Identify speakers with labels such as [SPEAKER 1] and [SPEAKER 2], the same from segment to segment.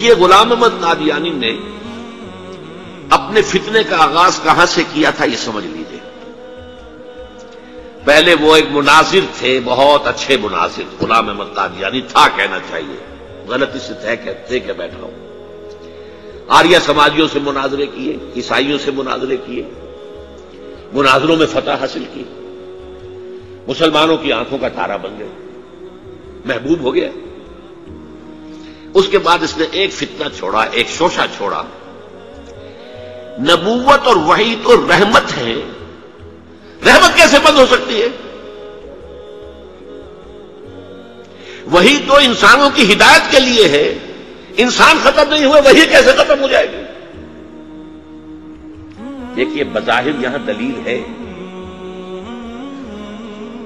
[SPEAKER 1] یہ غلام احمد قادیانی نے اپنے فتنے کا آغاز کہاں سے کیا تھا یہ سمجھ لیجیے پہلے وہ ایک مناظر تھے، بہت اچھے مناظر۔ غلام احمد قادیانی تھا کہنا چاہیے۔ غلطی سے طے کہتے کہ بیٹھا ہوں۔ آریہ سماجیوں سے مناظرے کیے، عیسائیوں سے مناظرے کیے، مناظروں میں فتح حاصل کی۔ مسلمانوں کی آنکھوں کا تارا بن گئے۔ محبوب ہو گیا۔ اس کے بعد اس نے ایک فتنہ چھوڑا، ایک شوشہ چھوڑا۔ نبوت اور وہی تو رحمت ہے۔ رحمت کیسے بند ہو سکتی ہے؟ وہی تو انسانوں کی ہدایت کے لیے ہے۔ انسان ختم نہیں ہوئے وہی کیسے ختم ہو جائے گی؟ دیکھیے، بظاہر یہاں دلیل ہے۔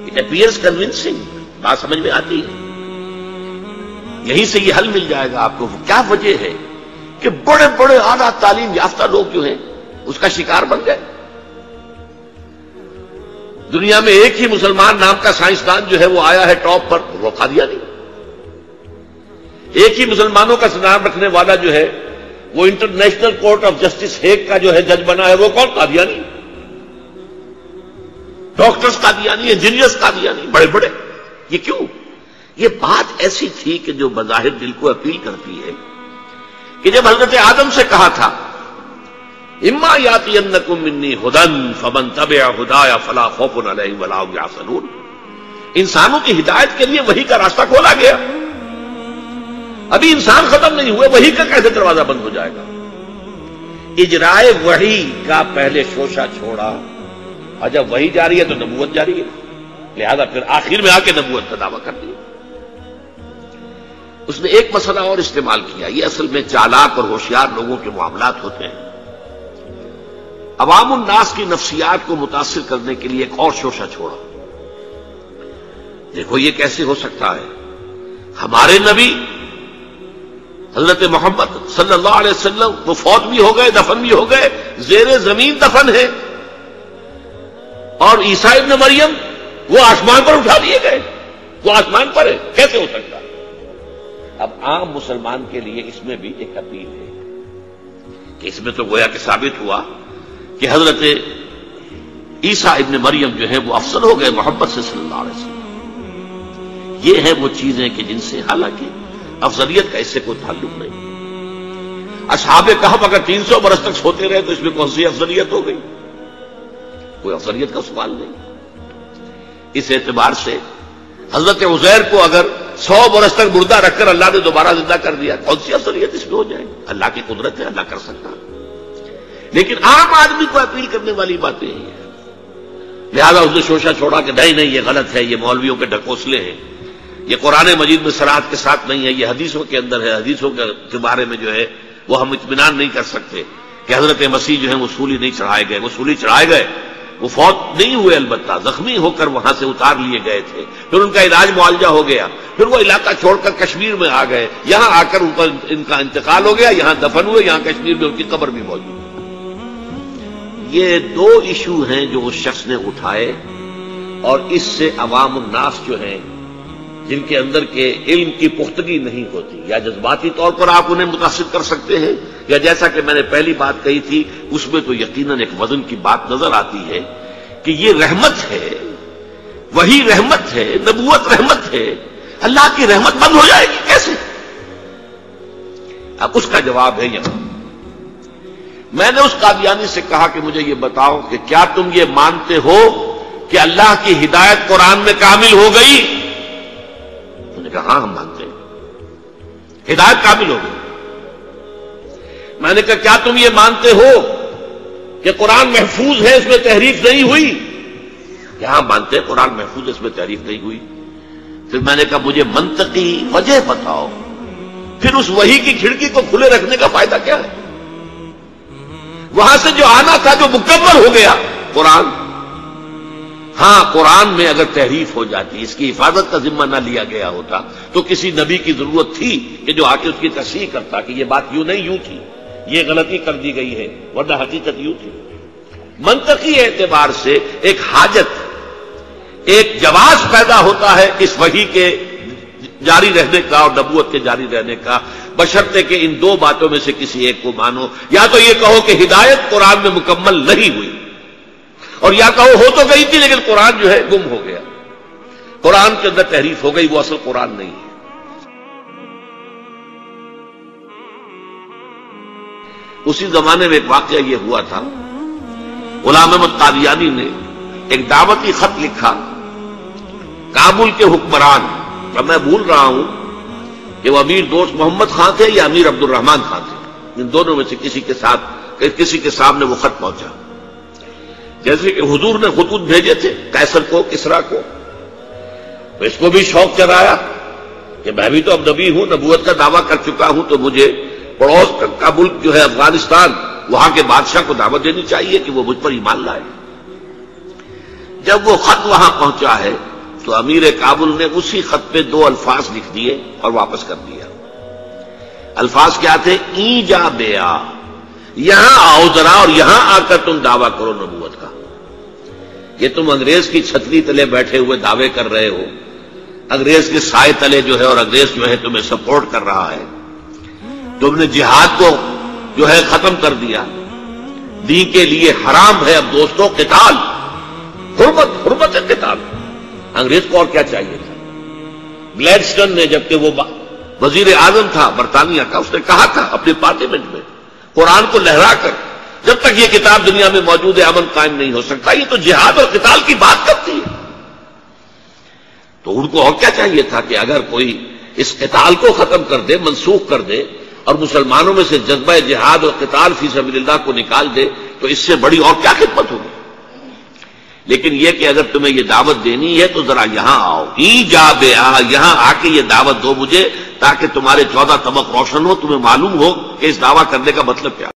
[SPEAKER 1] اٹ اپیئرس کنوینسنگ بات سمجھ میں آتی ہے۔ یہیں سے یہ حل مل جائے گا آپ کو۔ کیا وجہ ہے کہ بڑے بڑے اعلیٰ تعلیم یافتہ لوگ جو ہیں، اس کا شکار بن گئے؟ دنیا میں ایک ہی مسلمان نام کا سائنسدان جو ہے، وہ آیا ہے ٹاپ پر روکا دیا نہیں۔ ایک ہی مسلمانوں کا نام رکھنے والا جو ہے، وہ international court of justice Hague کا جو ہے جج بنا ہے، وہ کون؟ قادیانی۔ ڈاکٹرز قادیانی انجینئرس قادیانی، بڑے بڑے۔ یہ کیوں؟ یہ بات ایسی تھی کہ جو بظاہر دل کو اپیل کرتی ہے کہ جب حضرت آدم سے کہا تھا، اما یاتی منی ہدن، فمن طب ہدا یا فلاح خوف علیہ ولا یا انسانوں کی ہدایت کے لیے وہی کا راستہ کھولا گیا۔ ابھی انسان ختم نہیں ہوئے، وہی کا کیسے دروازہ بند ہو جائے گا؟ اجرائے وہی کا پہلے شوشہ چھوڑا۔ اور جب وہی جاری ہے تو نبوت جاری ہے۔ لہذا پھر آخر میں آ کے نبوت کا دعویٰ کر دیا۔ اس نے ایک مسئلہ اور استعمال کیا۔ یہ اصل میں چالاک اور ہوشیار لوگوں کے معاملات ہوتے ہیں۔ عوام الناس کی نفسیات کو متاثر کرنے کے لیے ایک اور شوشہ چھوڑا دیکھو یہ کیسے ہو سکتا ہے۔ ہمارے نبی حضرت محمد صلی اللہ علیہ وسلم وہ فوت بھی ہو گئے، دفن بھی ہو گئے، زیر زمین دفن ہے اور عیسائی ابن مریم وہ آسمان پر اٹھا دیے گئے۔ وہ آسمان پر ہے کیسے ہو سکتا ہے؟ اب عام مسلمان کے لیے اس میں بھی ایک اپیل ہے کہ اس میں تو گویا کہ ثابت ہوا کہ حضرت عیسیٰ ابن مریم جو ہے وہ افسر ہو گئے محبت سے صلی اللہ علیہ وسلم۔ یہ ہے وہ چیزیں کہ جن سے حالانکہ افضلیت کا اس سے کوئی تعلق نہیں۔ اصحاب کہب اگر تین سو برس تک سوتے رہے تو اس میں کون سی افضلیت ہو گئی؟ کوئی افضلیت کا سوال نہیں۔ اس اعتبار سے حضرت عزیر کو اگر سو برس تک مردہ رکھ کر اللہ نے دوبارہ زندہ کر دیا۔ کون سی افضلیت اس میں ہو جائے؟ اللہ کی قدرت ہے، اللہ کر سکتا۔ لیکن عام آدمی کو اپیل کرنے والی باتیں ہیں۔ لہذا اس نے شوشا چھوڑا کہ نہیں نہیں، یہ غلط ہے، یہ مولویوں کے ڈھکوسلے ہیں۔ یہ قرآن مجید میں سرات کے ساتھ نہیں ہے، یہ حدیثوں کے اندر ہے۔ حدیثوں کے بارے میں جو ہے، وہ ہم اطمینان نہیں کر سکتے کہ حضرت مسیح جو ہے وہ سولی نہیں چڑھائے گئے۔ وہ سولی چڑھائے گئے۔ وہ فوت نہیں ہوئے البتہ، زخمی ہو کر وہاں سے اتار لیے گئے تھے۔ پھر ان کا علاج معالجہ ہو گیا۔ پھر وہ علاقہ چھوڑ کر کشمیر میں آ گئے۔ یہاں آ کر ان کا انتقال ہو گیا، یہاں دفن ہوئے، یہاں کشمیر میں ان کی قبر بھی موجود یہ دو ایشو ہیں جو اس شخص نے اٹھائے اور اس سے عوام الناس جو ہیں جن کے اندر کے علم کی پختگی نہیں ہوتی یا جذباتی طور پر آپ انہیں متاثر کر سکتے ہیں یا جیسا کہ میں نے پہلی بات کہی تھی، اس میں تو یقیناً ایک وزن کی بات نظر آتی ہے کہ یہ رحمت ہے، وہی رحمت ہے، نبوت رحمت ہے، اللہ کی رحمت بند ہو جائے گی کیسے؟ اب اس کا جواب ہے یہاں۔ میں نے اس قادیانی سے کہا کہ مجھے یہ بتاؤ کہ کیا تم یہ مانتے ہو کہ اللہ کی ہدایت قرآن میں کامل ہو گئی؟ ہدایت قابل ہو گئی میں نے کہا، کیا تم یہ مانتے ہو کہ قرآن محفوظ ہے، اس میں تحریف نہیں ہوئی؟ کیا مانتے ہیں قرآن محفوظ ہے اس میں تحریف نہیں ہوئی؟ پھر میں نے کہا، مجھے منطقی وجہ بتاؤ۔ پھر اس وہی کی کھڑکی کو کھلے رکھنے کا فائدہ کیا ہے؟ وہاں سے جو آنا تھا، جو مکمل ہو گیا، قرآن ہاں قرآن میں اگر تحریف ہو جاتی، اس کی حفاظت کا ذمہ نہ لیا گیا ہوتا، تو کسی نبی کی ضرورت تھی کہ جو آ کے اس کی تصحیح کرتا کہ یہ بات یوں نہیں، یوں تھی، یہ غلطی کر دی گئی ہے، ورنہ حقیقت یوں تھی۔ منطقی اعتبار سے ایک حاجت، ایک جواز پیدا ہوتا ہے اس وحی کے جاری رہنے کا اور نبوت کے جاری رہنے کا۔ بشرطے کہ ان دو باتوں میں سے کسی ایک کو مانو۔ یا تو یہ کہو کہ ہدایت قرآن میں مکمل نہیں ہوئی۔ اور یا کہو ہو تو گئی تھی لیکن قرآن جو ہے گم ہو گیا۔ قرآن کے اندر تحریف ہو گئی، وہ اصل قرآن نہیں ہے۔ اسی زمانے میں ایک واقعہ یہ ہوا تھا۔ غلام احمد قادیانی نے ایک دعوتی خط لکھا، کابل کے حکمران۔ اب میں بھول رہا ہوں کہ وہ امیر دوست محمد خان تھے یا امیر عبد الرحمان خان تھے۔ ان دونوں میں سے کسی کے ساتھ، کسی کے سامنے وہ خط پہنچا۔ جیسے کہ حضور نے خطوط بھیجے تھے کیسر کو، کسرا کو۔ تو اس کو بھی شوق چلایا کہ میں بھی تو اب نبی ہوں، نبوت کا دعویٰ کر چکا ہوں، تو مجھے پڑوس کا ملک جو ہے افغانستان، وہاں کے بادشاہ کو دعوت دینی چاہیے کہ وہ مجھ پر ایمان لائے۔ جب وہ خط وہاں پہنچا ہے، تو امیر کابل نے اسی خط پہ دو الفاظ لکھ دیے اور واپس کر دیا۔ الفاظ کیا تھے؟ ای جا بیا یہاں آؤ ذرا اور یہاں آ کر تم دعویٰ کرو نبوت کا۔ یہ تم انگریز کی چھتری تلے بیٹھے ہوئے دعوے کر رہے ہو۔ انگریز کے سائے تلے جو ہے اور انگریز جو ہے تمہیں سپورٹ کر رہا ہے۔ تم نے جہاد کو جو ہے ختم کر دیا۔ دی کے لیے حرام ہے اب دوستوں قتال۔ حرمت حرمت ہے قتال۔ انگریز کو اور کیا چاہیے تھا؟ گلیڈسٹن نے جبکہ وہ وزیر اعظم تھا، برطانیہ کا، اس نے کہا تھا اپنے پارلیمنٹ میں قرآن کو لہرا کر جب تک یہ کتاب دنیا میں موجود ہے، امن قائم نہیں ہو سکتا۔ یہ تو جہاد اور قتال کی بات کرتی ہے۔ تو ان کو اور کیا چاہیے تھا کہ اگر کوئی اس قتال کو ختم کر دے، منسوخ کر دے اور مسلمانوں میں سے جذبہ جہاد اور قتال فی سبیل اللہ کو نکال دے، تو اس سے بڑی اور کیا خدمت ہوگی؟ لیکن یہ کہ اگر تمہیں یہ دعوت دینی ہے تو ذرا یہاں آؤ۔ ای جا بے آ، یہاں آ کے یہ دعوت دو مجھے۔ تاکہ تمہارے چودہ طبق روشن ہو، تمہیں معلوم ہو کہ اس دعویٰ کرنے کا مطلب کیا